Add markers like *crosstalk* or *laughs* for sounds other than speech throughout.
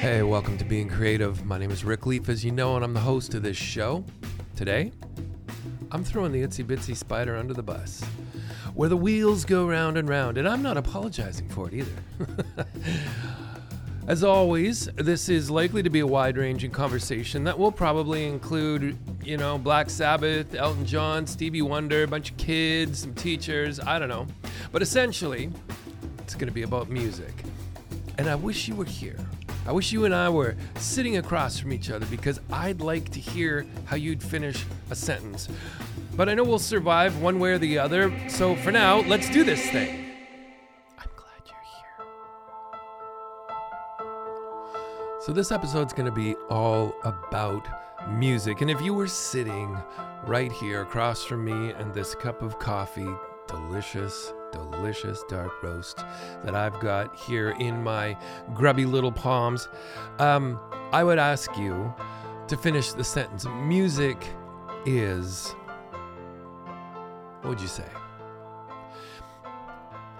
Hey, welcome to Being Creative. My name is Rick Leaf, as you know, and I'm the host of this show. Today, I'm throwing the itsy bitsy spider under the bus, where the wheels go round and round, and I'm not apologizing for it either. *laughs* As always, this is likely to be a wide ranging conversation that will probably include, you know, Black Sabbath, Elton John, Stevie Wonder, a bunch of kids, some teachers, I don't know. But essentially, it's going to be about music. And I wish you were here. I wish you and I were sitting across from each other because I'd like to hear how you'd finish a sentence. But I know we'll survive one way or the other, so for now, let's do this thing. I'm glad you're here. So, this episode's gonna be all about music. And if you were sitting right here across from me and this cup of coffee, delicious, delicious dark roast that I've got here in my grubby little palms, um, I would ask you to finish the sentence. Music is. What would you say?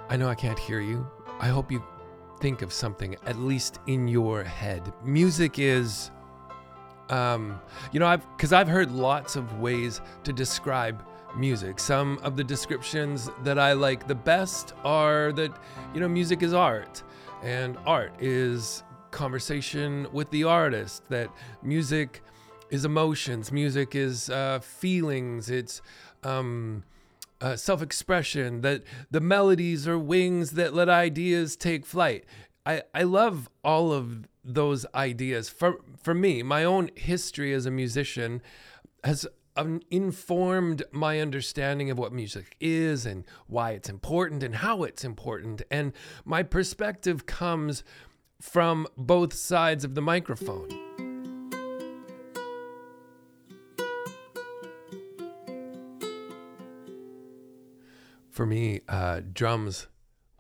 I know I can't hear you. I hope you think of something, at least in your head. Music is. Um, you know, I've because I've heard lots of ways to describe music. Some of the descriptions that I like the best are that, you know, music is art, and art is conversation with the artist, that music is emotions, music is uh, feelings, it's. Um, uh, self expression, that the melodies are wings that let ideas take flight. I, I love all of those ideas. For, for me, my own history as a musician has um, informed my understanding of what music is and why it's important and how it's important. And my perspective comes from both sides of the microphone. For me, uh, drums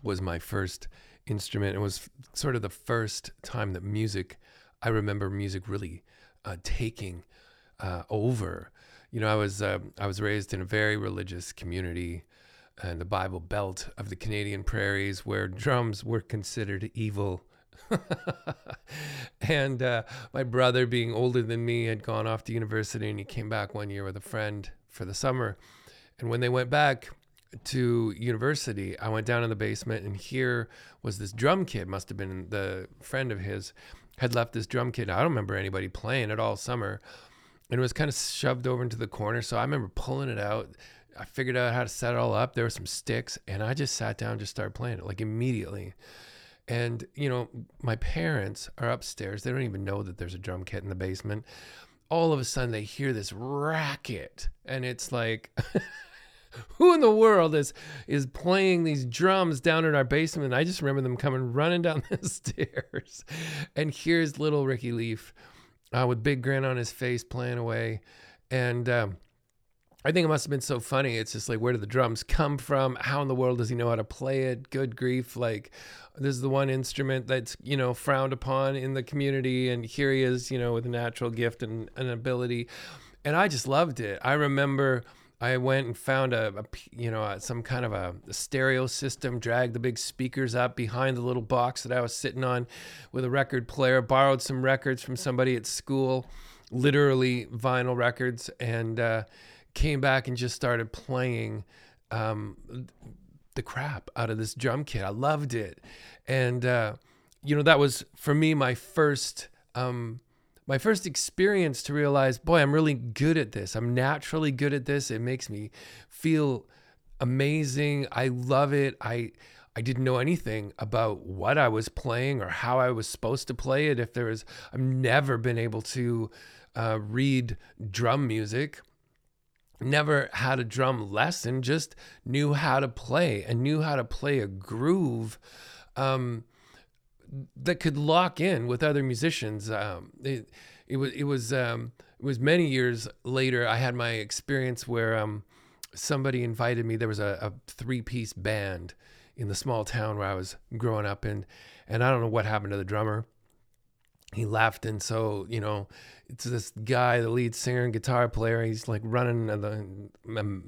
was my first instrument. It was sort of the first time that music, I remember music really uh, taking uh, over. You know, I was uh, I was raised in a very religious community, in the Bible Belt of the Canadian prairies, where drums were considered evil. *laughs* and uh, my brother, being older than me, had gone off to university, and he came back one year with a friend for the summer. And when they went back, to university, I went down in the basement, and here was this drum kit. Must have been the friend of his had left this drum kit. I don't remember anybody playing it all summer, and it was kind of shoved over into the corner. So I remember pulling it out. I figured out how to set it all up. There were some sticks, and I just sat down, and just started playing it like immediately. And you know, my parents are upstairs. They don't even know that there's a drum kit in the basement. All of a sudden, they hear this racket, and it's like. *laughs* who in the world is is playing these drums down in our basement? And I just remember them coming running down *laughs* the stairs, and here's little Ricky Leaf uh, with big grin on his face playing away, and. Um, I think it must have been so funny. It's just like, where do the drums come from? How in the world does he know how to play it? Good grief. Like, this is the one instrument that's, you know, frowned upon in the community. And here he is, you know, with a natural gift and an ability. And I just loved it. I remember I went and found a, a you know, a, some kind of a, a, stereo system, dragged the big speakers up behind the little box that I was sitting on with a record player, borrowed some records from somebody at school, literally vinyl records, and uh, came back and just started playing um, the crap out of this drum kit. I loved it. And, uh, you know, that was for me my first. Um, my first experience to realize, boy, I'm really good at this. I'm naturally good at this. It makes me feel amazing. I love it. I I didn't know anything about what I was playing or how I was supposed to play it. If there was, I've never been able to uh, read drum music. Never had a drum lesson. Just knew how to play and knew how to play a groove. Um, that could lock in with other musicians. Um, it, it was it was um, it was many years later. I had my experience where um, somebody invited me. There was a, a three piece band in the small town where I was growing up in, and I don't know what happened to the drummer. He left, and so you know, it's this guy, the lead singer and guitar player. He's like running the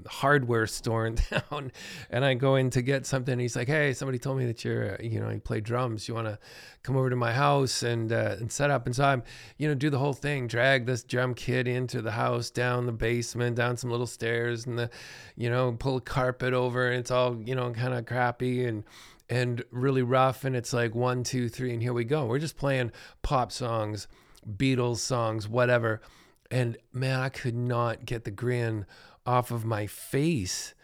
hardware store in *laughs* town, and I go in to get something. He's like, "Hey, somebody told me that you're, you know, you play drums. You want to come over to my house and uh, and set up?" And so I'm, you know, do the whole thing, drag this drum kit into the house, down the basement, down some little stairs, and the, you know, pull a carpet over, and it's all, you know, kind of crappy and and really rough. And it's like one, two, three, and here we go. We're just playing pop songs Beatles songs, whatever. And man, I could not get the grin off of my face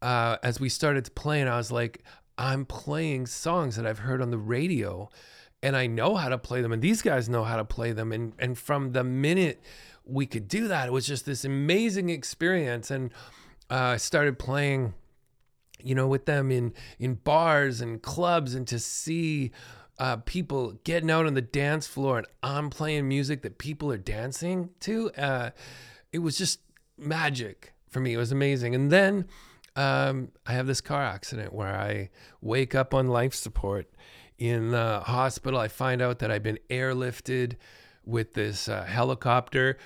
uh, as we started to play. And I was like, I'm playing songs that I've heard on the radio and I know how to play them. And these guys know how to play them. And, and from the minute we could do that, it was just this amazing experience. And uh, I started playing, you know, with them in, in bars and clubs and to see uh, people getting out on the dance floor and I'm playing music that people are dancing to. Uh, it was just magic for me. It was amazing. And then um, I have this car accident where I wake up on life support in the hospital. I find out that I've been airlifted with this uh, helicopter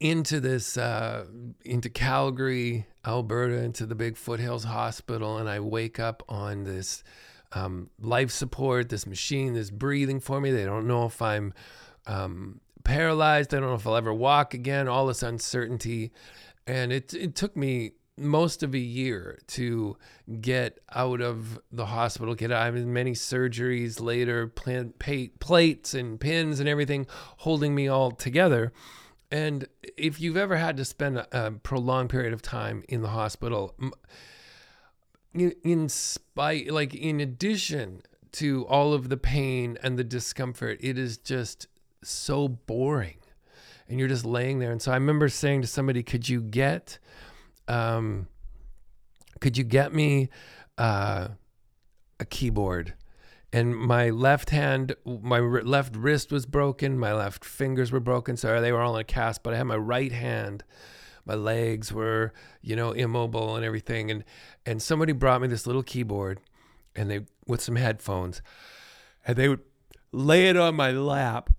into this uh, into Calgary, Alberta, into the big foothills hospital, and I wake up on this um, life support, this machine this breathing for me. They don't know if I'm um, paralyzed. I don't know if I'll ever walk again. All this uncertainty, and it it took me most of a year to get out of the hospital. Get out. I mean, many surgeries later, plant, plates and pins and everything holding me all together. And if you've ever had to spend a, a prolonged period of time in the hospital, in, in spite, like in addition to all of the pain and the discomfort, it is just so boring. And you're just laying there. And so I remember saying to somebody, could you get, um, could you get me uh, a keyboard? And my left hand, my left wrist was broken. My left fingers were broken. So they were all in a cast, but I had my right hand my legs were, you know, immobile and everything. And and somebody brought me this little keyboard, and they with some headphones, and they would lay it on my lap,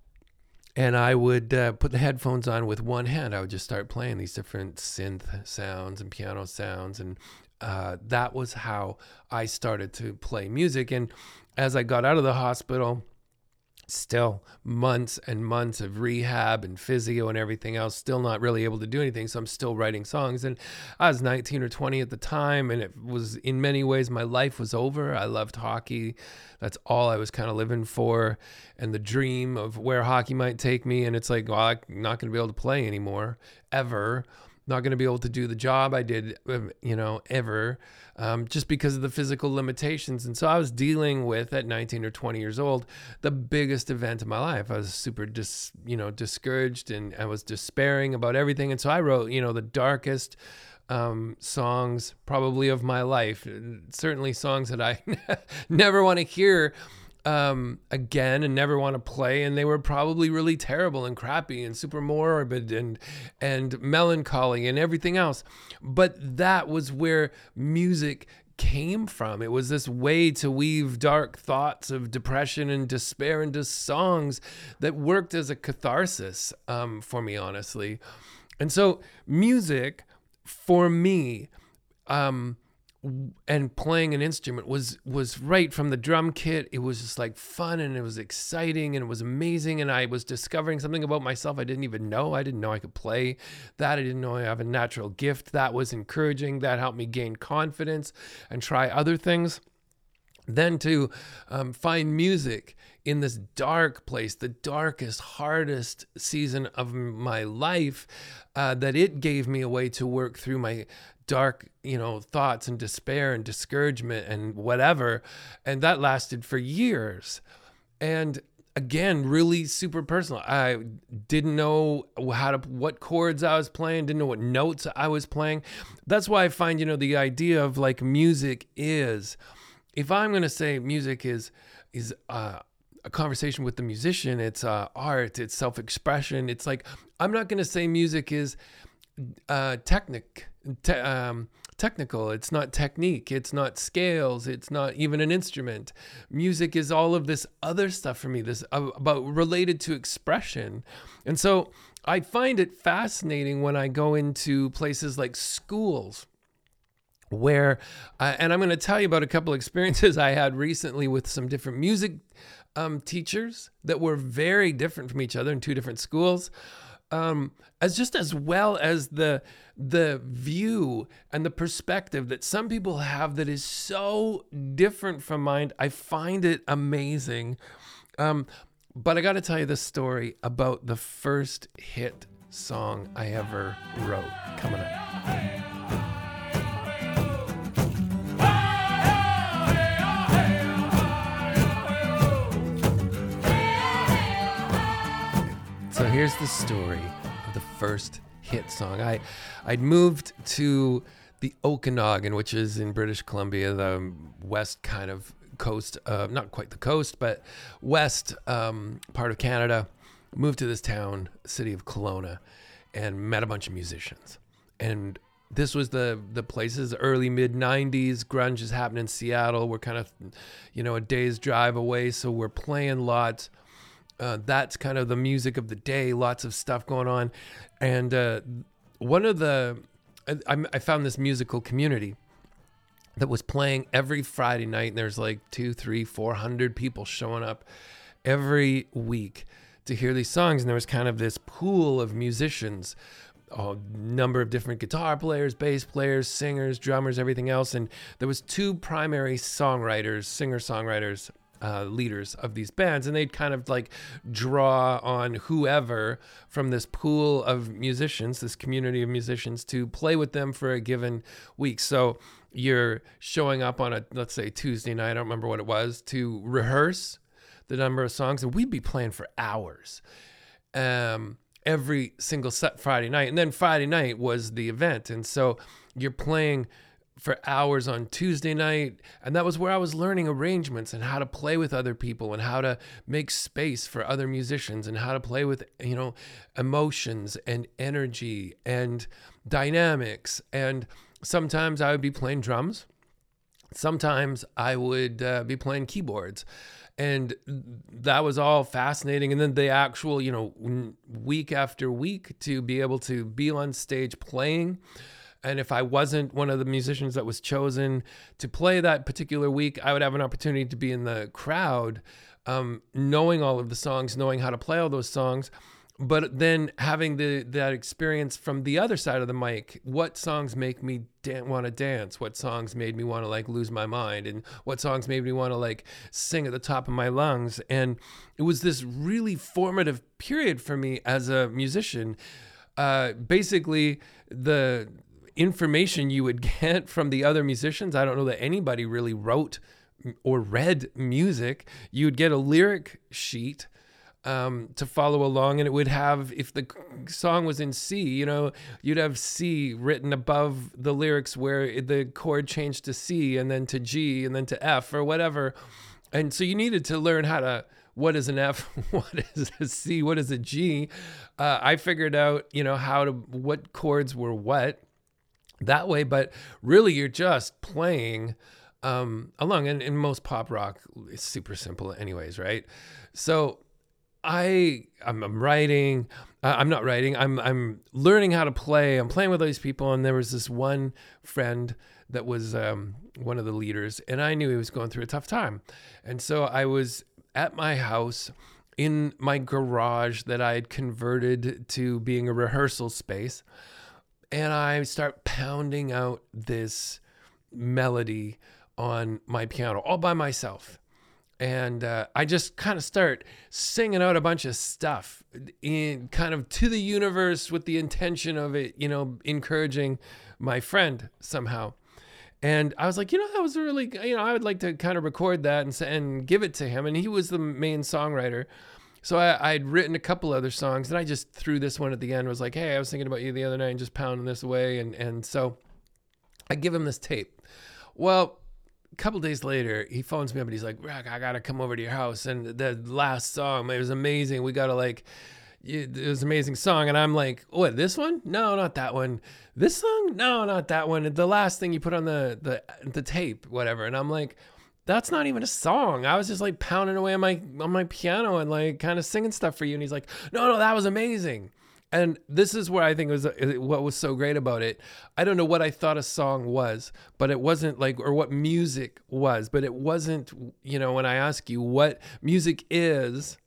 and I would uh, put the headphones on with one hand. I would just start playing these different synth sounds and piano sounds, and uh, that was how I started to play music. And as I got out of the hospital still months and months of rehab and physio and everything else, still not really able to do anything. So I'm still writing songs. And I was 19 or 20 at the time, and it was in many ways my life was over. I loved hockey. That's all I was kind of living for, and the dream of where hockey might take me. And it's like, well, I'm not going to be able to play anymore ever not going to be able to do the job I did, um, you know, ever, um, just because of the physical limitations. And so I was dealing with at 19 or 20 years old the biggest event of my life. I was super, dis, you know, discouraged and I was despairing about everything. And so I wrote, you know, the darkest um, songs probably of my life. Certainly songs that I *laughs* never want to hear um, again and never want to play. And they were probably really terrible and crappy and super morbid and and melancholy and everything else. But that was where music came from. It was this way to weave dark thoughts of depression and despair into songs that worked as a catharsis um, for me, honestly. And so, music for me, um, and playing an instrument was was right from the drum kit. It was just like fun and it was exciting and it was amazing. And i was discovering something about myself i didn't even know. I didn't know i could play that. I didn't know i have a natural gift that was encouraging that helped me gain confidence and try other things. Then to um, find music in this dark place, the darkest, hardest season of my life, uh, that it gave me a way to work through my dark, you know, thoughts and despair and discouragement and whatever. And that lasted for years. And again, really super personal. I didn't know how to what chords I was playing, didn't know what notes I was playing. That's why I find, you know, the idea of like music is if I'm going to say music is is uh a conversation with the musician, it's uh, art, it's self expression. It's like, I'm not going to say music is uh, technic, te- um, technical, it's not technique, it's not scales, it's not even an instrument. Music is all of this other stuff for me, this uh, about related to expression. And so I find it fascinating when I go into places like schools where uh, and i'm going to tell you about a couple experiences i had recently with some different music um, teachers that were very different from each other in two different schools um, as just as well as the the view and the perspective that some people have that is so different from mine i find it amazing. Um, but i got to tell you the story about the first hit song i ever wrote coming up So here's the story of the first hit song. I I'd moved to the Okanagan, which is in British Columbia, the west kind of coast, uh, not quite the coast, but west um, part of Canada. Moved to this town, city of Kelowna, and met a bunch of musicians. And this was the the places early mid 90s grunge is happening in seattle we're kind of you know a day's drive away so we're playing lots uh, that's kind of the music of the day. Lots of stuff going on, and uh, one of the I, I found this musical community that was playing every Friday night, and there's like two, three, four hundred people showing up every week to hear these songs, and there was kind of this pool of musicians a number of different guitar players, bass players, singers, drummers, everything else. And there was two primary songwriters, singer songwriters uh, leaders of these bands, and they'd kind of like draw on whoever from this pool of musicians, this community of musicians, to play with them for a given week. So you're showing up on a let's say Tuesday night, I don't remember what it was, to rehearse the number of songs, and we'd be playing for hours. Um, every single set Friday night, and then Friday night was the event, and so you're playing for hours on Tuesday night. And that was where I was learning arrangements and how to play with other people and how to make space for other musicians and how to play with, you know, emotions and energy and dynamics. And sometimes I would be playing drums. Sometimes I would uh, be playing keyboards. And that was all fascinating. And then the actual, you know, week after week to be able to be on stage playing and if I wasn't one of the musicians that was chosen to play that particular week, I would have an opportunity to be in the crowd, um, knowing all of the songs, knowing how to play all those songs. But then having the that experience from the other side of the mic, what songs make me dan- want to dance? What songs made me want to like lose my mind? And what songs made me want to like sing at the top of my lungs? And it was this really formative period for me as a musician. Uh, basically, the information you would *laughs* get from the other musicians. I don't know that anybody really wrote or read music. You'd get a lyric sheet um, to follow along, and it would have, if the song was in C, you know, you'd have C written above the lyrics where the chord changed to C and then to G and then to F or whatever. And so you needed to learn how to what is an F, *laughs* what is a C, what is a G. Uh, I figured out, you know, how to what chords were what that way. But really, you're just playing um, along. And in most pop rock, it's super simple, anyways, right? So I I'm, I'm writing. Uh, I'm not writing. I'm I'm learning how to play. I'm playing with all these people, and there was this one friend that was um, one of the leaders, and I knew he was going through a tough time, and so I was at my house in my garage that I had converted to being a rehearsal space and I start pounding out this melody on my piano all by myself. And uh, I just kind of start singing out a bunch of stuff in kind of to the universe with the intention of it, you know, encouraging my friend somehow. And I was like, you know, that was really, you know, I would like to kind of record that and, and give it to him. And he was the main songwriter. So I, I'd written a couple other songs, and I just threw this one at the end. Was like, hey, I was thinking about you the other night, and just pounding this away, and and so I give him this tape. Well, a couple days later, he phones me up, and he's like, Rick, I gotta come over to your house, and the last song, it was amazing. We gotta like, it was an amazing song. And I'm like, what, this one? No, not that one. This song? No, not that one. The last thing you put on the, the, the tape, whatever. And I'm like, that's not even a song. I was just like pounding away on my on my piano and like kind of singing stuff for you. And he's like, no, no, that was amazing. And this is where I think was uh, what was so great about it. I don't know what I thought a song was, but it wasn't like, or what music was, but it wasn't, you know, when I ask you what music is,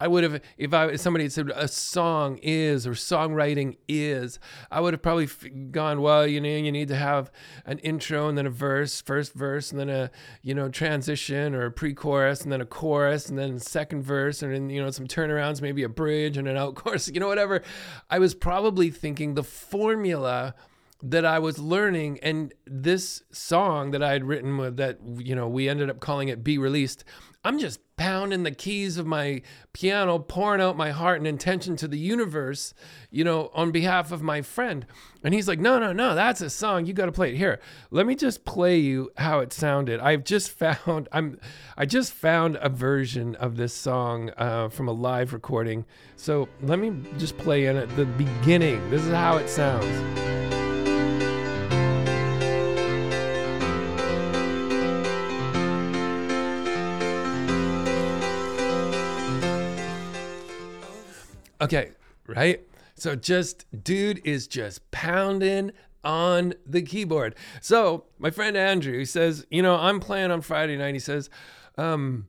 I would have, if I if somebody had said a song is or songwriting is, I would have probably gone, well, you know, you need to have an intro and then a verse, first verse, and then a, you know, transition or a pre-chorus and then a chorus and then second verse and then, you know, some turnarounds, maybe a bridge and an out *laughs* chorus, you know, whatever. I was probably thinking the formula that I was learning and this song that I had written with that, you know, we ended up calling it Be Released I'm just pounding the keys of my piano, pouring out my heart and intention to the universe, you know, on behalf of my friend. And he's like, no, no, no, that's a song. You got to play it here. Let me just play you how it sounded. I've just *laughs* found, I'm, I just found a version of this song uh, from a live recording. So let me just play in at the beginning. This is how it sounds. Okay, right? So just dude is just pounding on the keyboard. So my friend Andrew he says, you know, I'm playing on Friday night. He says, um,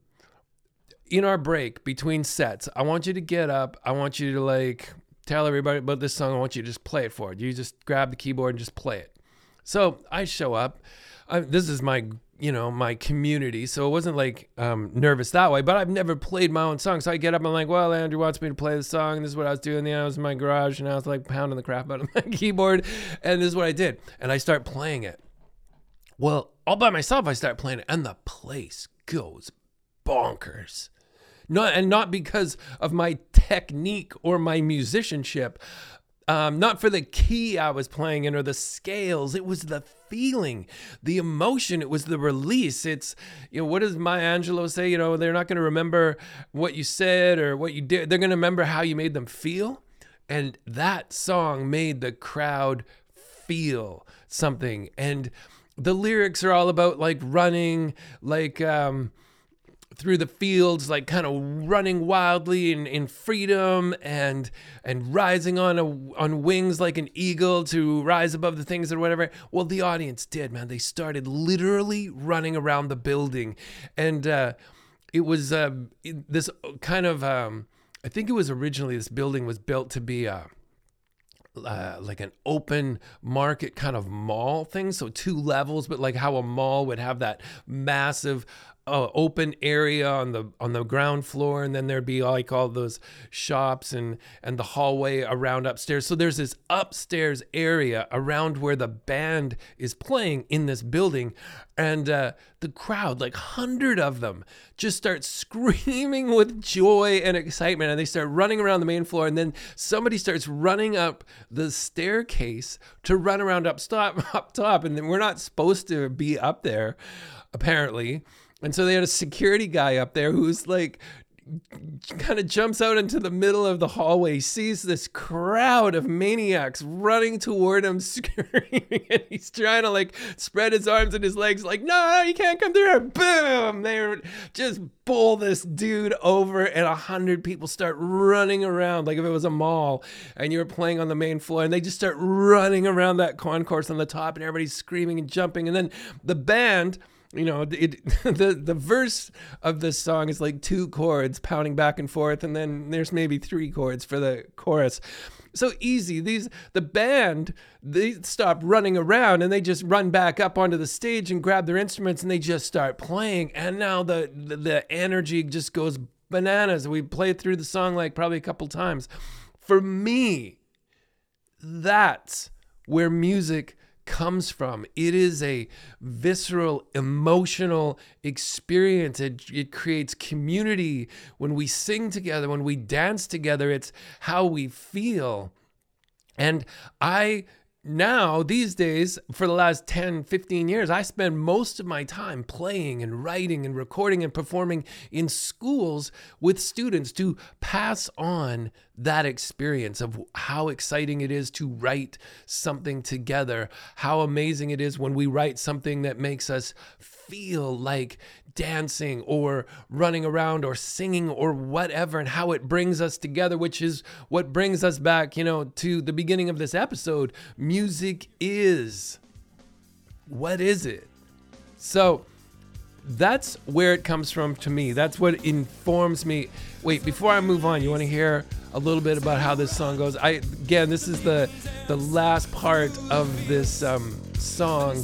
in our break between sets, I want you to get up. I want you to like tell everybody about this song. I want you to just play it for it. You just grab the keyboard and just play it. So I show up. I, this is my you know my community. So it wasn't like um, nervous that way but i've never played my own song. So i get up and I'm like well andrew wants me to play the song. And this is what i was doing know, i was in my garage and i was like pounding the crap out of *laughs* my keyboard and this is what i did and i start playing it. Well all by myself i start playing it and the place goes bonkers. Not and not because of my technique or my musicianship um, not for the key I was playing in or the scales. It was the feeling, the emotion. It was the release. It's, you know, what does Maya Angelou say? You know, they're not going to remember what you said or what you did. They're going to remember how you made them feel. And that song made the crowd feel something. And the lyrics are all about like running, like, um, through the fields, like kind of running wildly in, in freedom and and rising on a, on wings like an eagle to rise above the things or whatever. Well, the audience did, man. They started literally running around the building, and uh, it was uh, this kind of. Um, I think it was originally this building was built to be a. Uh, like an open market kind of mall thing. So two levels, but like how a mall would have that massive uh, open area on the on the ground floor, and then there'd be like all those shops and and the hallway around upstairs. So there's this upstairs area around where the band is playing in this building, and uh, the crowd, like hundred of them, just start *laughs* screaming with joy and excitement, and they start running around the main floor, and then somebody starts running up the staircase to run around up top, *laughs* up top, and then we're not supposed to be up there, apparently. And so they had a security guy up there who's like kind of jumps out into the middle of the hallway, sees this crowd of maniacs running toward him, *laughs* screaming, and he's trying to like spread his arms and his legs, like, no, you can't come through. Boom! They just pull this dude over, and a hundred people start running around like if it was a mall and you were playing on the main floor, and they just start running around that concourse on the top, and everybody's screaming and jumping, and then the band you know it, *laughs* the the verse of this song is like two chords pounding back and forth and then there's maybe three chords for the chorus. So easy. These the band they stop running around and they just run back up onto the stage and grab their instruments and they just start playing. And now the the, the energy just goes bananas. We played through the song like probably a couple times. For me that's where music comes from. It is a visceral, emotional experience. It, it creates community when we sing together, when we dance together. It's how we feel. And I now these days for the last 10 15 years i spend most of my time playing and writing and recording and performing in schools with students to pass on that experience of how exciting it is to write something together how amazing it is when we write something that makes us feel like dancing or running around or singing or whatever and how it brings us together which is what brings us back you know to the beginning of this episode. Music is. What is it? So that's where it comes from to me. That's what informs me. Wait before i move on you want to hear a little bit about how this song goes? I again this is the the last part of this um, song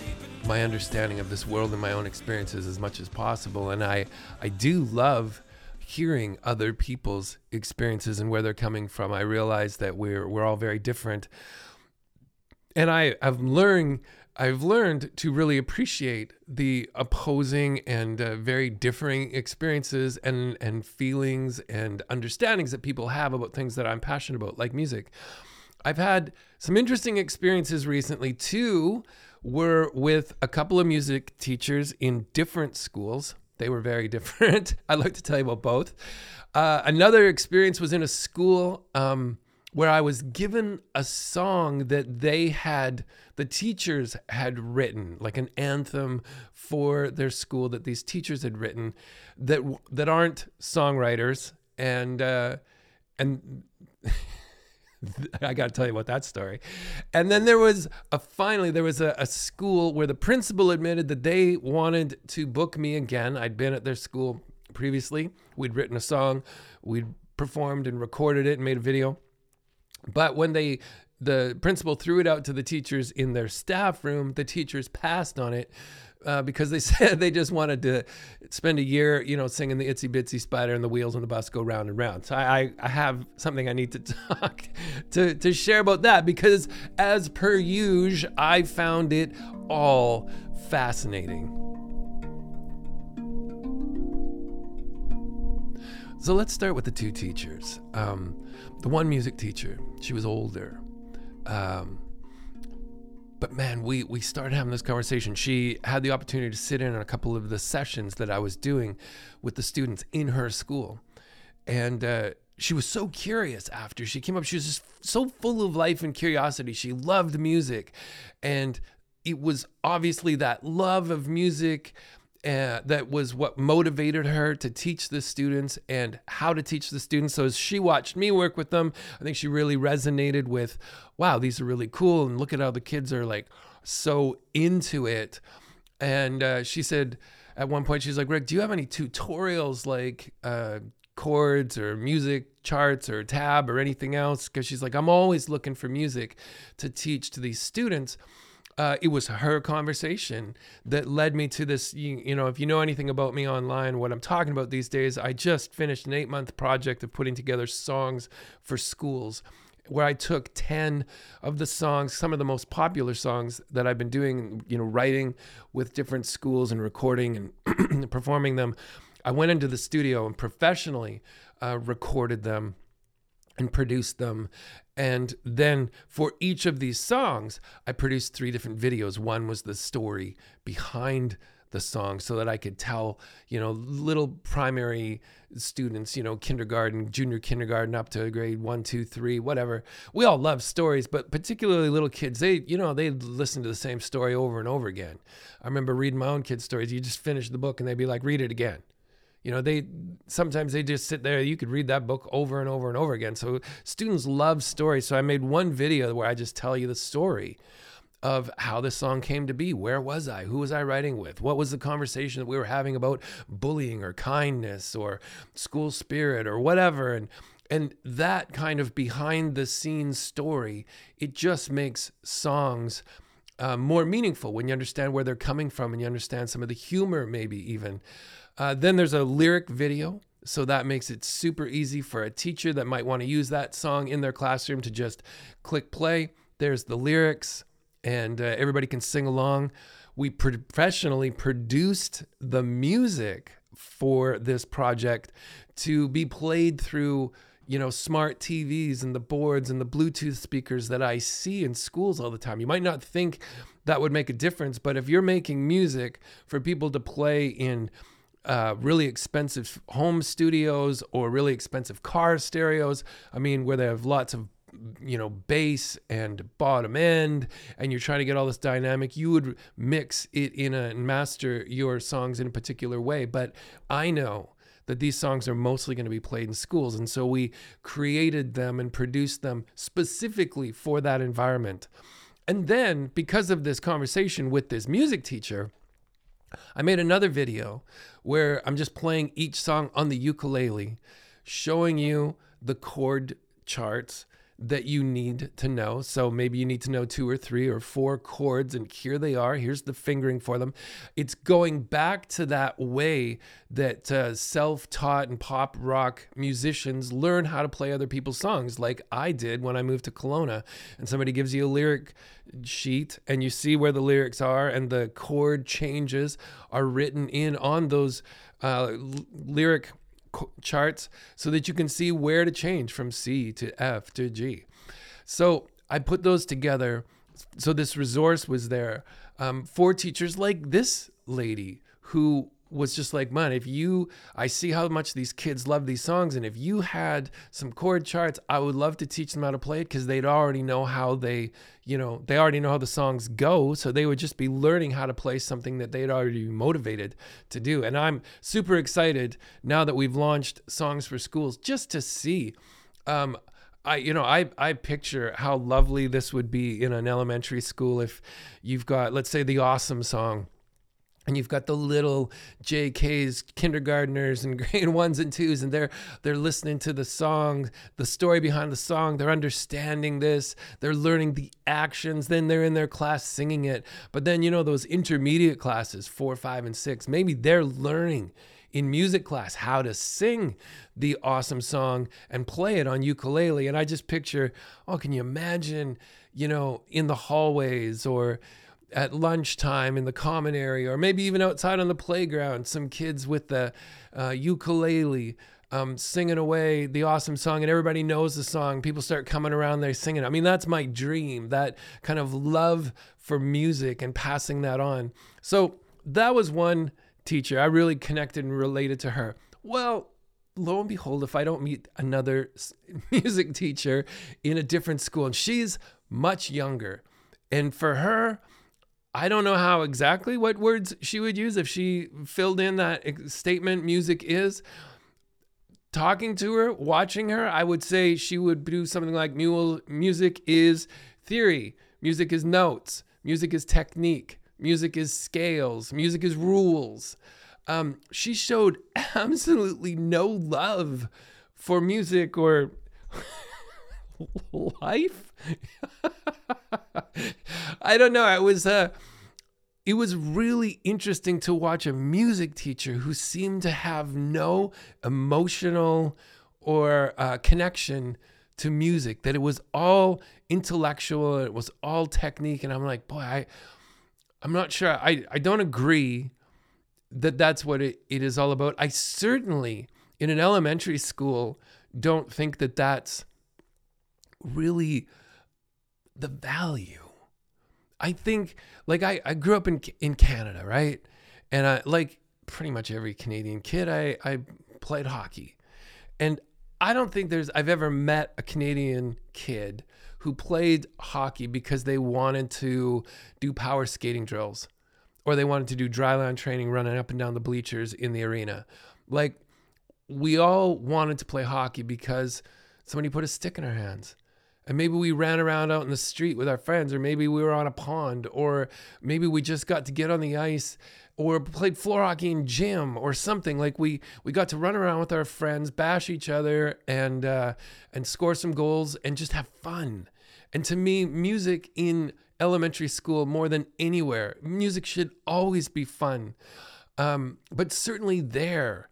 my understanding of this world and my own experiences as much as possible. And I, I do love hearing other people's experiences and where they're coming from. I realize that we're we're all very different. And I, I've learned I've learned to really appreciate the opposing and uh, very differing experiences and and feelings and understandings that people have about things that I'm passionate about, like music. I've had some interesting experiences recently too were with a couple of music teachers in different schools. They were very *laughs* different. I'd like to tell you about both. Uh, another experience was in a school um, where I was given a song that they had, the teachers had written, like an anthem for their school that these teachers had written, that that aren't songwriters, and uh, and *laughs* *laughs* I got to tell you about that story. And then there was a finally there was a, a, school where the principal admitted that they wanted to book me again. I'd been at their school previously. We'd written a song, we'd performed and recorded it and made a video. But when they the principal threw it out to the teachers in their staff room, the teachers passed on it uh, because they *laughs* said they just wanted to spend a year, you know, singing the itsy bitsy spider and the wheels on the bus go round and round. So I, I have something I need to *laughs* talk to, to share about that because as per usual, I found it all fascinating. So let's start with the two teachers. Um, the one music teacher, she was older. Um, but man, we we started having this conversation. She had the opportunity to sit in on a couple of the sessions that I was doing with the students in her school, and uh, she was so curious after she came up. She was just so full of life and curiosity. She loved music, and it was obviously that love of music uh, that was what motivated her to teach the students and how to teach the students. So as she watched me work with them, I think she really resonated with, wow, these are really cool. And look at how the kids are like so into it. And uh, she said at one point, she's like, Rick, do you have any tutorials like uh, chords or music charts or tab or anything else? Because she's like, I'm always looking for music to teach to these students uh, it was her conversation that led me to this. You, you, know, if you know anything about me online, what I'm talking about these days, I just finished an eight month project of putting together songs for schools where I took 10 of the songs, some of the most popular songs that I've been doing, you know, writing with different schools and recording and *clears throat* performing them. I went into the studio and professionally uh, recorded them and produced them. And then for each of these songs, I produced three different videos. One was the story behind the song so that I could tell, you know, little primary students, you know, kindergarten, junior kindergarten up to grade one, two, three, whatever. We all love stories, but particularly little kids, they, you know, they listen to the same story over and over again. I remember reading my own kids' stories. You just finish the book and they'd be like, read it again you know they sometimes they just sit there you could read that book over and over and over again. So students love stories. So i made one video where i just tell you the story of how this song came to be. Where was i? Who was i writing with? What was the conversation that we were having about bullying or kindness or school spirit or whatever? And and that kind of behind the scenes story it just makes songs uh, more meaningful when you understand where they're coming from and you understand some of the humor, maybe even. Uh, then there's a lyric video. So that makes it super easy for a teacher that might want to use that song in their classroom to just click play. There's the lyrics, and uh, everybody can sing along. We professionally produced the music for this project to be played through you know, smart TVs and the boards and the Bluetooth speakers that I see in schools all the time. You might not think that would make a difference, but if you're making music for people to play in uh, really expensive home studios or really expensive car stereos, I mean, where they have lots of you know bass and bottom end and you're trying to get all this dynamic you would mix it in a and master your songs in a particular way but i know that these songs are mostly going to be played in schools. And so we created them and produced them specifically for that environment. And then, because of this conversation with this music teacher, I made another video where I'm just playing each song on the ukulele, showing you the chord charts that you need to know. So maybe you need to know two or three or four chords, and here they are. Here's the fingering for them. It's going back to that way that uh, self taught and pop rock musicians learn how to play other people's songs, like I did when I moved to Kelowna. And somebody gives you a lyric sheet, and you see where the lyrics are, and the chord changes are written in on those uh, lyric charts so that you can see where to change from C to F to G. So I put those together. So this resource was there um, for teachers like this lady who was just like, man, if you, I see how much these kids love these songs, and if you had some chord charts, I would love to teach them how to play it because they'd already know how they, you know, they already know how the songs go. So they would just be learning how to play something that they'd already be motivated to do. And I'm super excited now that we've launched Songs for Schools just to see. Um, I you know I I picture how lovely this would be in an elementary school if you've got let's say the awesome song and you've got the little JKs, kindergartners and *laughs* grade ones and twos, and they're they're listening to the song, the story behind the song. They're understanding this. They're learning the actions. Then they're in their class singing it. But then you know those intermediate classes, four, five, and six. Maybe they're learning in music class how to sing the awesome song and play it on ukulele. And I just picture, oh, can you imagine? You know, in the hallways or at lunchtime in the common area, or maybe even outside on the playground, some kids with the uh, ukulele um, singing away the awesome song, and everybody knows the song. People start coming around there singing. I mean, that's my dream, that kind of love for music and passing that on. So that was one teacher. I really connected and related to her. Well, lo and behold, if I don't meet another *laughs* music teacher in a different school, and she's much younger, and for her, I don't know how exactly what words she would use if she filled in that statement music is. Talking to her, watching her, I would say she would do something like music is theory, music is notes, music is technique, music is scales, music is rules. Um, she showed *laughs* absolutely no love for music or *laughs* *laughs* life. I don't know. It was uh, it was really interesting to watch a music teacher who seemed to have no emotional or uh, connection to music. That it was all intellectual. It was all technique. And I'm like, boy, I, I'm not sure. I, I don't agree that that's what it, it is all about. I certainly, in an elementary school, don't think that that's really the value. I think like I, I grew up in in Canada, right? And I like pretty much every Canadian kid I I played hockey. And I don't think there's I've ever met a Canadian kid who played hockey because they wanted to do power skating drills or they wanted to do dry dryland training running up and down the bleachers in the arena. Like we all wanted to play hockey because somebody put a stick in our hands and maybe we ran around out in the street with our friends, or maybe we were on a pond, or maybe we just got to get on the ice or played floor hockey in gym or something. Like we we got to run around with our friends, bash each other, and uh, and score some goals and just have fun. And to me, music in elementary school more than anywhere. Music should always be fun, um, but certainly there.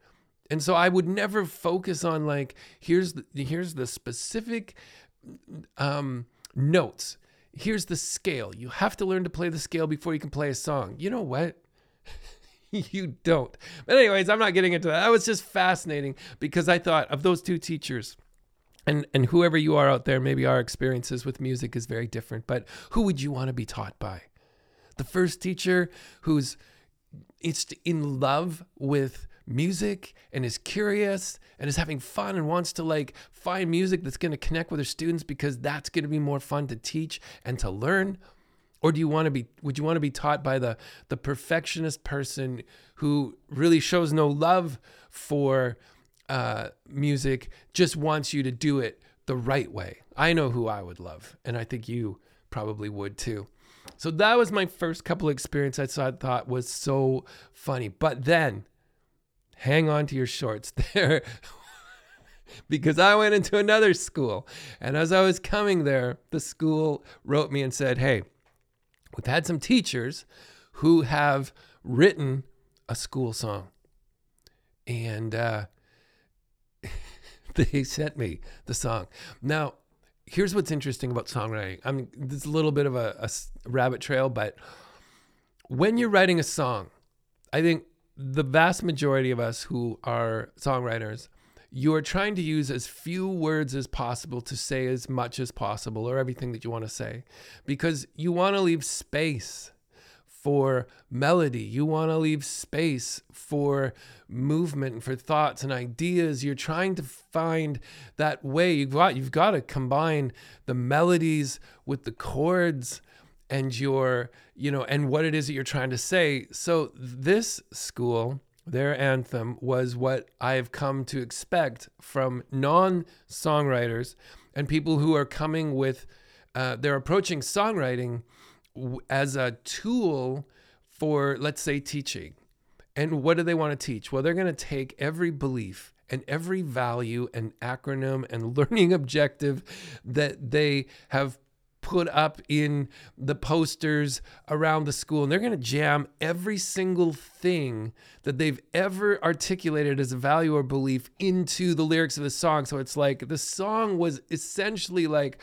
And so I would never focus on like here's the, here's the specific um, notes. Here's the scale. You have to learn to play the scale before you can play a song. You know what? *laughs* you don't. But anyways, I'm not getting into that. That was just fascinating because I thought of those two teachers. And and whoever you are out there, maybe our experiences with music is very different, but who would you want to be taught by? The first teacher who's it's in love with music and is curious and is having fun and wants to like find music that's going to connect with her students because that's going to be more fun to teach and to learn? Or do you want to be would you want to be taught by the the perfectionist person who really shows no love for uh, music just wants you to do it the right way? I know who i would love and i think you probably would too. So that was my first couple of experiences i thought was so funny. But then hang on to your shorts *laughs* there because I went into another school. And as I was coming there, the school wrote me and said, Hey, we've had some teachers who have written a school song. And uh, *laughs* they sent me the song. Now, here's what's interesting about songwriting. I mean, this is a little bit of a, a rabbit trail, but when you're writing a song, I think the vast majority of us who are songwriters, you are trying to use as few words as possible to say as much as possible or everything that you want to say because you want to leave space for melody. You want to leave space for movement, for thoughts and ideas. You're trying to find that way. You've got you've got to combine the melodies with the chords and your, you know, and what it is that you're trying to say. So this school, their anthem was what I have come to expect from non-songwriters and people who are coming with uh, they're approaching songwriting as a tool for, let's say, teaching. And what do they want to teach? Well, they're going to take every belief and every value and acronym and *laughs* learning objective that they have put up in the posters around the school and they're going to jam every single thing that they've ever articulated as a value or belief into the lyrics of the song. So it's like the song was essentially like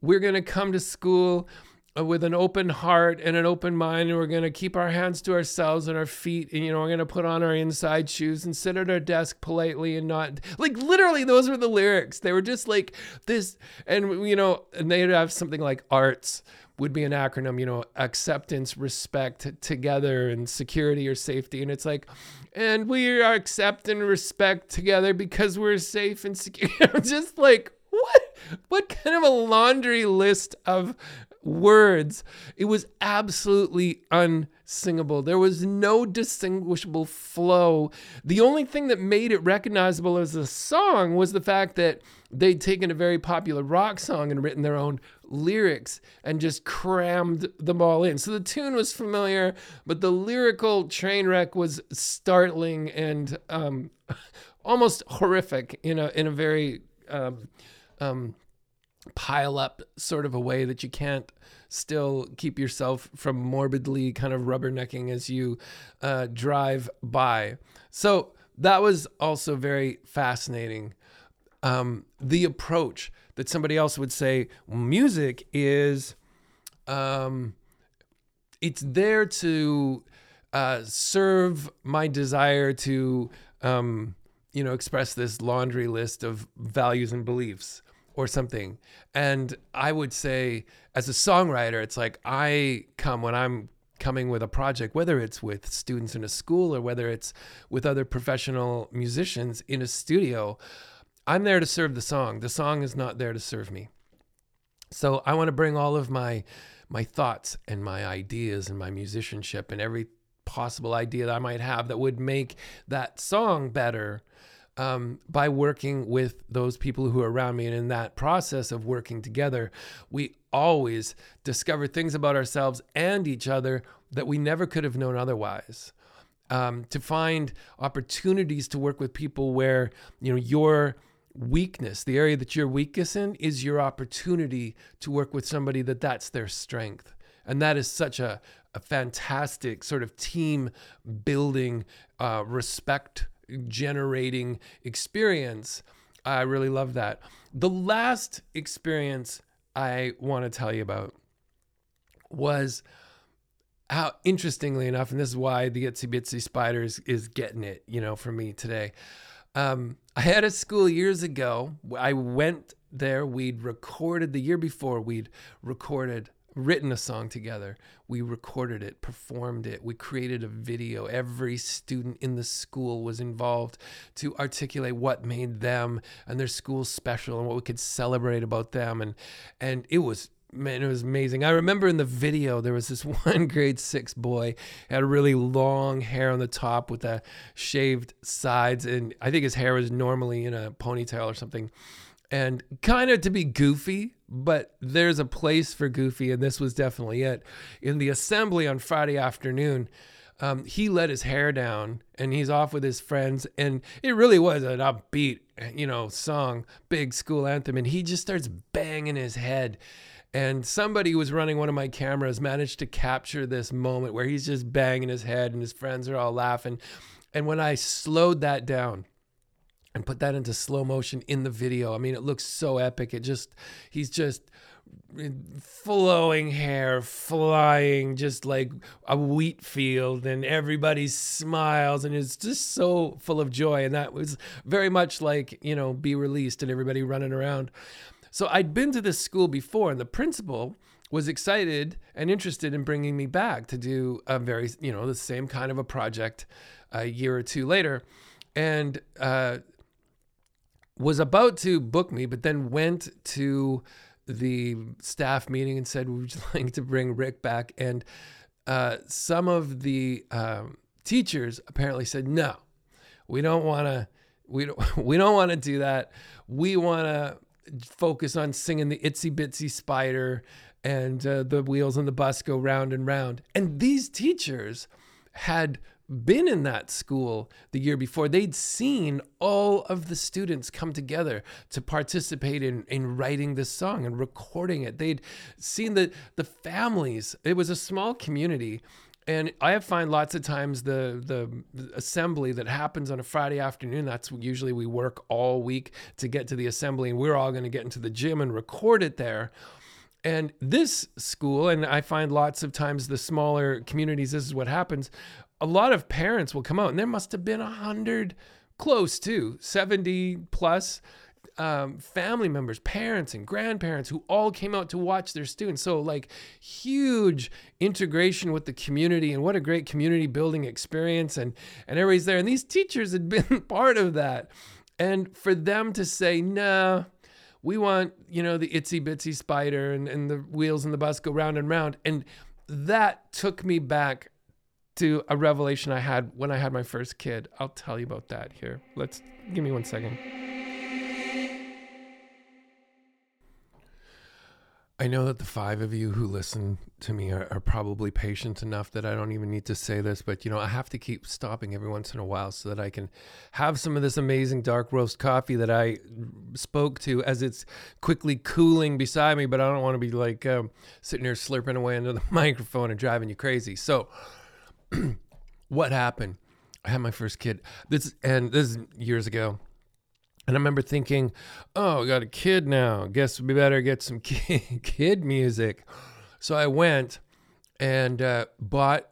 we're going to come to school Uh, with an open heart and an open mind and we're going to keep our hands to ourselves and our feet and you know we're going to put on our inside shoes and sit at our desk politely and not like literally those were the lyrics. They were just like this and you know and they'd have something like arts would be an acronym you know acceptance respect together and security or safety. And it's like and we are accept and respect together because we're safe and secure. *laughs* Just like what? What kind of a laundry list of words. It was absolutely unsingable. There was no distinguishable flow. The only thing that made it recognizable as a song was the fact that they'd taken a very popular rock song and written their own lyrics and just crammed them all in. So the tune was familiar, but the lyrical train wreck was startling and um, *laughs* almost horrific in a in a very um, um, pile up sort of a way that you can't still keep yourself from morbidly kind of rubbernecking as you uh, drive by. So that was also very fascinating. Um, the approach that somebody else would say music is um, it's there to uh, serve my desire to um, you know express this laundry list of values and beliefs or something. And I would say, as a songwriter, it's like I come when I'm coming with a project, whether it's with students in a school or whether it's with other professional musicians in a studio, I'm there to serve the song. The song is not there to serve me. So I want to bring all of my my thoughts and my ideas and my musicianship and every possible idea that I might have that would make that song better um, by working with those people who are around me. And in that process of working together, we always discover things about ourselves and each other that we never could have known otherwise. Um, to find opportunities to work with people where you know your weakness, the area that you're weakest in, is your opportunity to work with somebody that that's their strength And that is such a, a fantastic sort of team building, uh, respect generating experience. I really love that. The last experience I want to tell you about was how interestingly enough, and this is why the Itsy Bitsy Spiders is getting it, you know, for me today. Um, I had a school years ago. I went there. We'd recorded the year before. We'd recorded, written a song together. We recorded it, performed it. We created a video. Every student in the school was involved to articulate what made them and their school special and what we could celebrate about them. And and it was man, it was amazing. I remember in the video there was this *laughs* one grade six boy had really long hair on the top with the shaved sides, and I think his hair was normally in a ponytail or something, and kind of to be goofy. But there's a place for goofy, and this was definitely it. In the assembly on Friday afternoon. Um, he let his hair down and he's off with his friends and it really was an upbeat you know song big school anthem and he just starts banging his head and somebody who was running one of my cameras managed to capture this moment where he's just banging his head and his friends are all laughing. And when I slowed that down, and put that into slow motion in the video. I mean, it looks so epic. It just, he's just flowing hair, flying just like a wheat field, and everybody smiles, and it's just so full of joy. And that was very much like, you know, be released and everybody running around. So I'd been to this school before, and the principal was excited and interested in bringing me back to do a very, you know, the same kind of a project a year or two later. And uh, was about to book me, but then went to the staff meeting and said, Would you *laughs* like to bring Rick back? And uh, some of the um, teachers apparently said, No, we don't want to. We don't, *laughs* we don't want to do that. We want to focus on singing the itsy bitsy spider and uh, the wheels on the bus go round and round. And these teachers had been in that school the year before. They'd seen all of the students come together to participate in, in writing this song and recording it. They'd seen the, the families. It was a small community and I find lots of times the, the assembly that happens on a Friday afternoon. That's usually we work all week to get to the assembly, and we're all going to get into the gym and record it there. And this school, and I find lots of times the smaller communities, this is what happens. A lot of parents will come out, and there must have been a hundred, close to seventy plus um, family members, parents and grandparents who all came out to watch their students. So, like, huge integration with the community, and what a great community building experience. And, and everybody's there. And these teachers had *laughs* been part of that. And for them to say, nah, we want, you know, the itsy bitsy spider and, and the wheels in the bus go round and round. And that took me back to a revelation I had when I had my first kid. I'll tell you about that here. Let's give me one second. I know that the five of you who listen to me are, are, probably patient enough that I don't even need to say this, but you know, I have to keep stopping every once in a while so that I can have some of this amazing dark roast coffee that I spoke to as it's quickly cooling beside me, but I don't want to be like um, sitting here slurping away into the *laughs* microphone and driving you crazy. So, *clears throat* what happened? I had my first kid. This and this is years ago. And I remember thinking, oh, I got a kid now. Guess we better get some *laughs* kid, music. So I went and uh, bought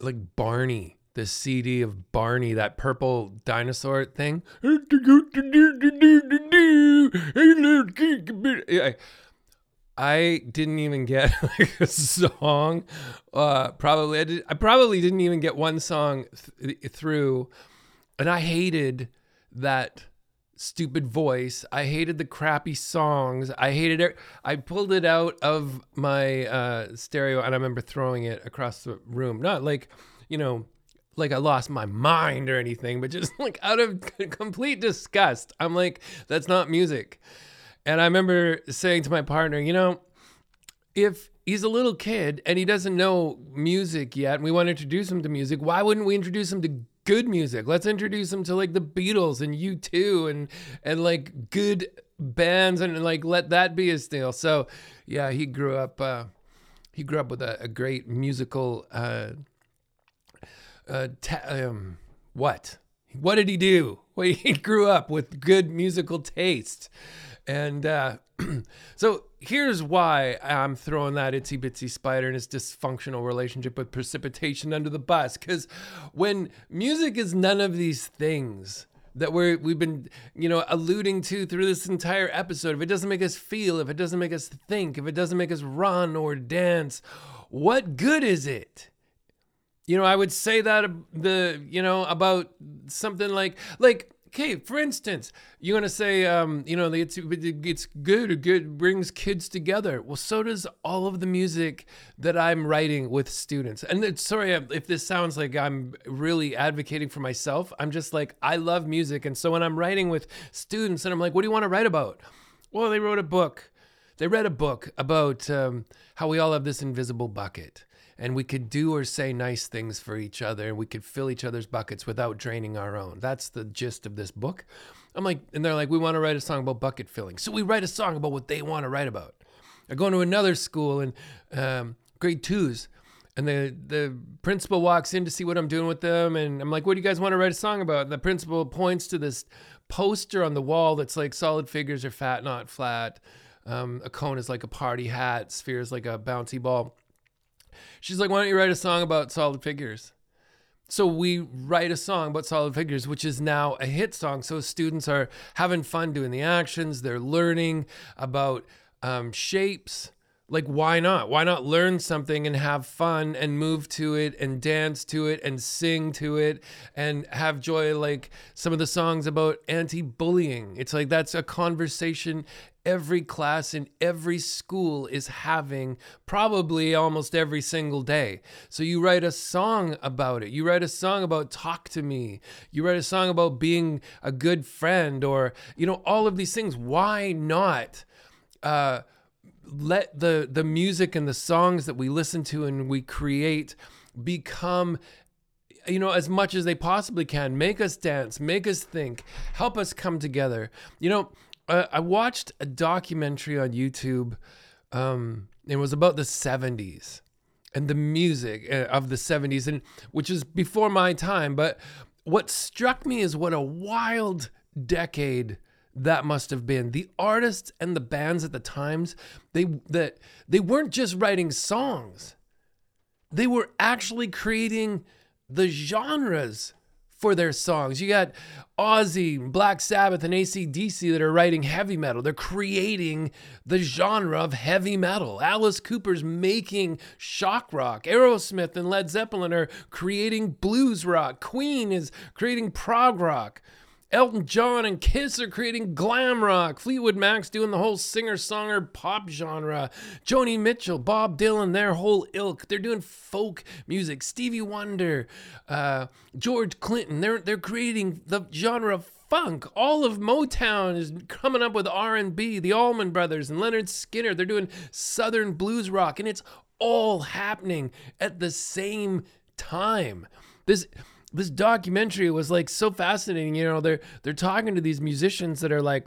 like Barney, the CD of Barney, that purple dinosaur thing. *laughs* I didn't even get *laughs* like a song. Uh, probably I, did, I probably didn't even get one song th- through, and I hated that stupid voice. I hated the crappy songs. I hated it. I pulled it out of my uh, stereo and I remember throwing it across the room. Not like, you know, like I lost my mind or anything, but just *laughs* like out of complete disgust. I'm like, that's not music. And I remember saying to my partner, you know, if he's a little kid and he doesn't know music yet and we want to introduce him to music, why wouldn't we introduce him to good music. Let's introduce him to like the Beatles and U2 and and like good bands and like let that be his deal. So yeah, he grew up uh he grew up with a, a great musical. Uh, uh, ta- um, what? What did he do? Well, *laughs* he grew up with good musical taste, and uh, *clears throat* so here's why I'm throwing that itsy bitsy spider and his dysfunctional relationship with precipitation under the bus. Because when music is none of these things that we're we've been you know alluding to through this entire episode, if it doesn't make us feel, if it doesn't make us think, if it doesn't make us run or dance, what good is it? You know, I would say that the you know about something like like okay, for instance, you're gonna say, um, you know, it's it's good, good brings kids together. Well, so does all of the music that I'm writing with students. And sorry if this sounds like I'm really advocating for myself. I'm just like I love music, and so when I'm writing with students, and I'm like, what do you want to write about? Well, they wrote a book. They read a book about um, how we all have this invisible bucket and we could do or say nice things for each other and we could fill each other's buckets without draining our own. That's the gist of this book. I'm like, and they're like, we want to write a song about bucket filling. So we write a song about what they want to write about. I go into another school in um, grade twos, and the the principal walks in to see what I'm doing with them, and I'm like, "What do you guys want to write a song about?" And the principal points to this poster on the wall that's like solid figures are fat, not flat. Um, a cone is like a party hat, sphere is like a bouncy ball. She's like, why don't you write a song about solid figures? So we write a song about solid figures, which is now a hit song. So students are having fun doing the actions. They're learning about um, shapes. Like, why not? Why not learn something and have fun and move to it and dance to it and sing to it and have joy? Like some of the songs about anti bullying. It's like that's a conversation every class in every school is having probably almost every single day. So you write a song about it. You write a song about talk to me. You write a song about being a good friend or, you know, all of these things. Why not? Uh, let the the music and the songs that we listen to and we create become you know as much as they possibly can make us dance make us think help us come together you know uh, I watched a documentary on YouTube. Um, it was about the 70s and the music uh, of the 70s, and which is before my time. But what struck me is what a wild decade that must have been. The artists and the bands at the times, they that they weren't just writing songs. They were actually creating the genres for their songs. You got Ozzy, Black Sabbath, and ACDC that are writing heavy metal. They're creating the genre of heavy metal. Alice Cooper's making shock rock. Aerosmith and Led Zeppelin are creating blues rock. Queen is creating prog rock. Elton John and Kiss are creating glam rock. Fleetwood Mac's doing the whole singer-songer pop genre. Joni Mitchell, Bob Dylan, their whole ilk. They're doing folk music. Stevie Wonder, uh, George Clinton. They're they're creating the genre of funk. All of Motown is coming up with R&B. The Allman Brothers and Lynyrd Skynyrd. They're doing Southern blues rock, and it's all happening at the same time. This this documentary was like so fascinating. You know, they're they're talking to these musicians that are like,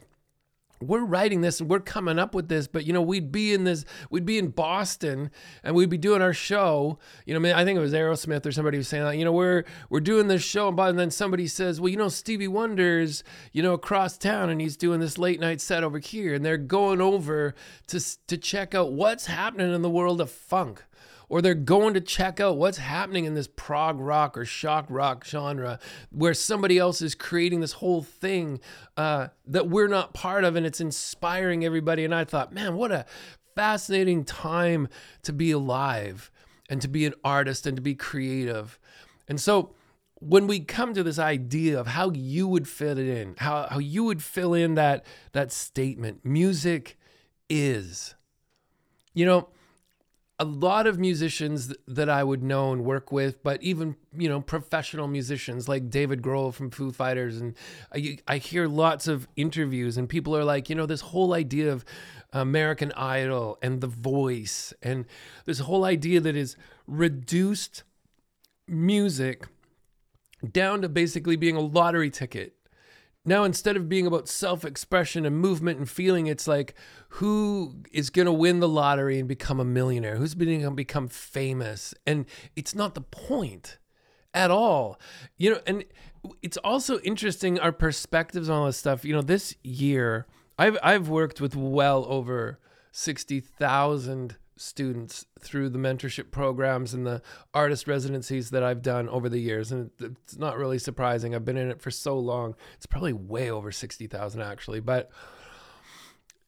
we're writing this and we're coming up with this, but you know, we'd be in this, we'd be in Boston and we'd be doing our show. You know, I think it was Aerosmith or somebody was saying that, you know, we're we're doing this show, and then somebody says, Well, you know, Stevie Wonder's, you know, across town and he's doing this late night set over here, and they're going over to to check out what's happening in the world of funk or they're going to check out what's happening in this prog rock or shock rock genre where somebody else is creating this whole thing uh, that we're not part of and it's inspiring everybody. And I thought, man, what a fascinating time to be alive and to be an artist and to be creative. And so, when we come to this idea of how you would fit it in, how, how you would fill in that that statement, music is. You know, a lot of musicians that I would know and work with, but even you know professional musicians like David Grohl from Foo Fighters, and I, I hear lots of interviews, and people are like, you know, this whole idea of American Idol and The Voice, and this whole idea that is reduced music down to basically being a lottery ticket Now, instead of being about self expression and movement and feeling, it's like who is going to win the lottery and become a millionaire? Who's going to become famous? And it's not the point at all. You know, and it's also interesting our perspectives on all this stuff. You know, this year, I've, I've worked with well over 60,000 students through the mentorship programs and the artist residencies that I've done over the years. And it's not really surprising. I've been in it for so long. It's probably way over 60,000 actually. But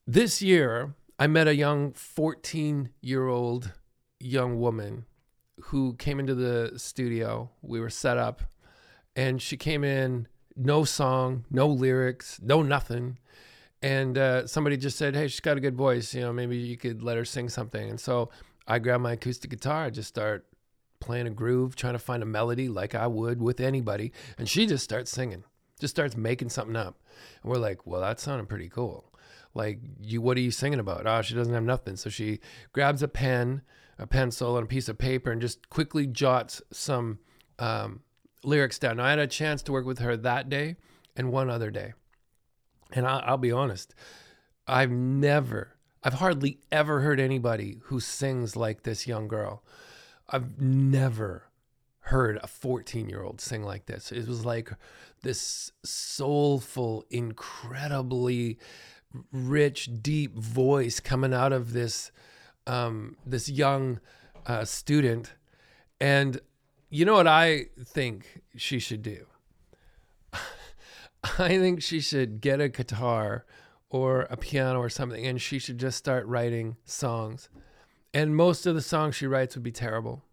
this year, I met a young 14 year old young woman who came into the studio. We were set up and she came in, no song, no lyrics, no nothing and uh, somebody just said, "Hey, she's got a good voice. You know, maybe you could let her sing something." And so I grabbed my acoustic guitar, I just start playing a groove, trying to find a melody like I would with anybody, and she just starts singing, just starts making something up, and we're like, "Well, that sounded pretty cool." Like, you, what are you singing about? Oh, she doesn't have nothing. So she grabs a pen, a pencil, and a piece of paper, and just quickly jots some um, lyrics down. Now, I had a chance to work with her that day and one other day and I, I'll be honest, I've never, I've hardly ever heard anybody who sings like this young girl. I've never heard a 14 year old sing like this. It was like this soulful, incredibly rich, deep voice coming out of this um, this young uh, student. And you know what I think she should do? *laughs* I think she should get a guitar or a piano or something and she should just start writing songs. And most of the songs she writes would be terrible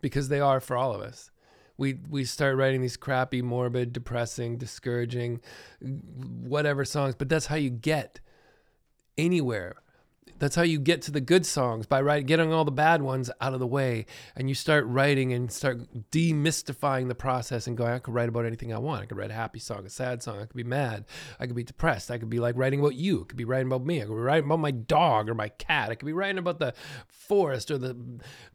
because they are for all of us. We we start writing these crappy, morbid, depressing, discouraging whatever songs, but that's how you get anywhere that's how you get to the good songs by writing, getting all the bad ones out of the way, and you start writing and start demystifying the process and going. I could write about anything I want. I could write a happy song, a sad song. I could be mad. I could be depressed. I could be like writing about you. I could be writing about me. I could be writing about my dog or my cat. I could be writing about the forest or the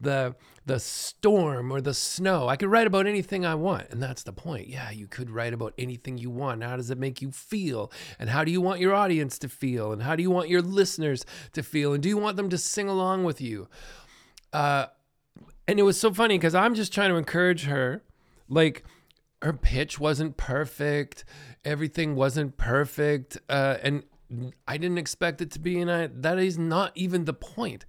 the the storm or the snow. I could write about anything I want, and that's the point. Yeah, you could write about anything you want. How does it make you feel? And how do you want your audience to feel? And how do you want your listeners to feel? and do you want them to sing along with you uh, and it was so funny because i'm just trying to encourage her like her pitch wasn't perfect everything wasn't perfect uh, and i didn't expect it to be and I, that is not even the point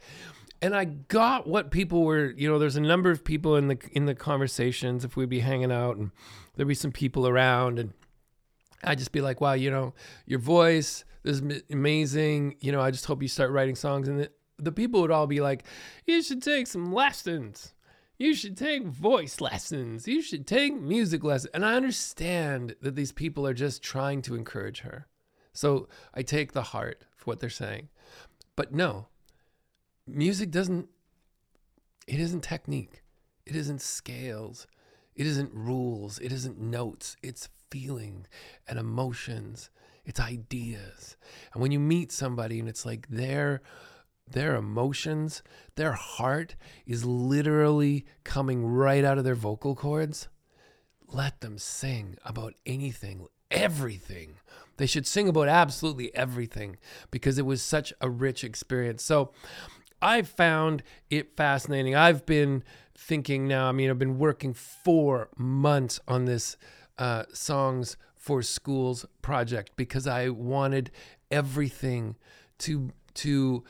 and i got what people were you know there's a number of people in the in the conversations if we'd be hanging out and there'd be some people around and i'd just be like wow you know your voice is amazing. You know, I just hope you start writing songs. And the, the people would all be like, you should take some lessons. You should take voice lessons. You should take music lessons. And I understand that these people are just trying to encourage her. So I take the heart for what they're saying. But no, music doesn't, it isn't technique, it isn't scales, it isn't rules, it isn't notes, it's feeling and emotions it's ideas. And when you meet somebody and it's like their their emotions, their heart is literally coming right out of their vocal cords, let them sing about anything, everything. They should sing about absolutely everything because it was such a rich experience. So I found it fascinating. I've been thinking now, I mean, I've been working four months on this uh, songs for schools project because I wanted everything to to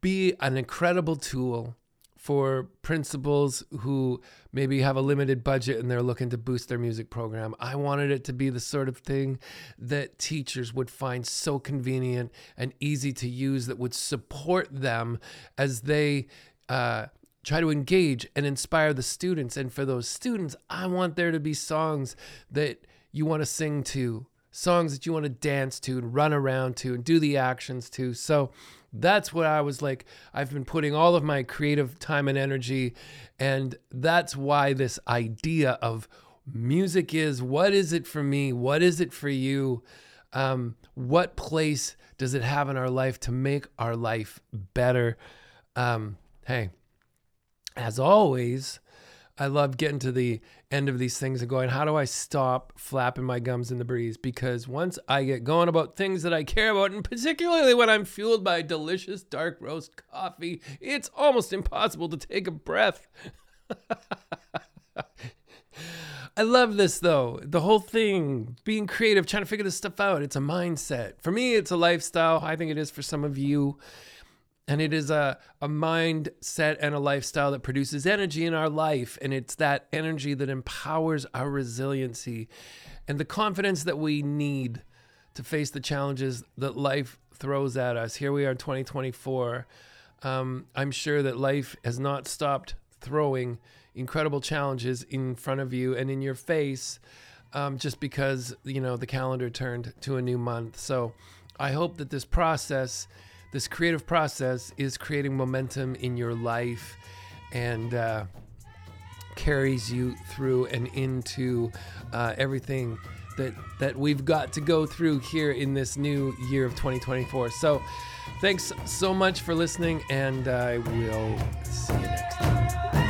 be an incredible tool for principals who maybe have a limited budget and they're looking to boost their music program. I wanted it to be the sort of thing that teachers would find so convenient and easy to use that would support them as they uh, try to engage and inspire the students. And for those students, I want there to be songs that you want to sing to, songs that you want to dance to and run around to and do the actions to. So that's what I was like. I've been putting all of my creative time and energy. And that's why this idea of music is what is it for me? What is it for you? Um, what place does it have in our life to make our life better? Um, hey, as always, I love getting to the end of these things and going, how do I stop flapping my gums in the breeze? Because once I get going about things that I care about, and particularly when I'm fueled by delicious dark roast coffee, it's almost impossible to take a breath. *laughs* I love this though. The whole thing, being creative, trying to figure this stuff out. It's a mindset. For me, it's a lifestyle. I think it is for some of you. And it is a, a mindset and a lifestyle that produces energy in our life. And it's that energy that empowers our resiliency and the confidence that we need to face the challenges that life throws at us. Here we are in 2024. Um, I'm sure that life has not stopped throwing incredible challenges in front of you and in your face um, just because, you know, the calendar turned to a new month. So I hope that this process this creative process is creating momentum in your life and uh, carries you through and into uh, everything that that we've got to go through here in this new year of 2024. So, thanks so much for listening, and I will see you next time.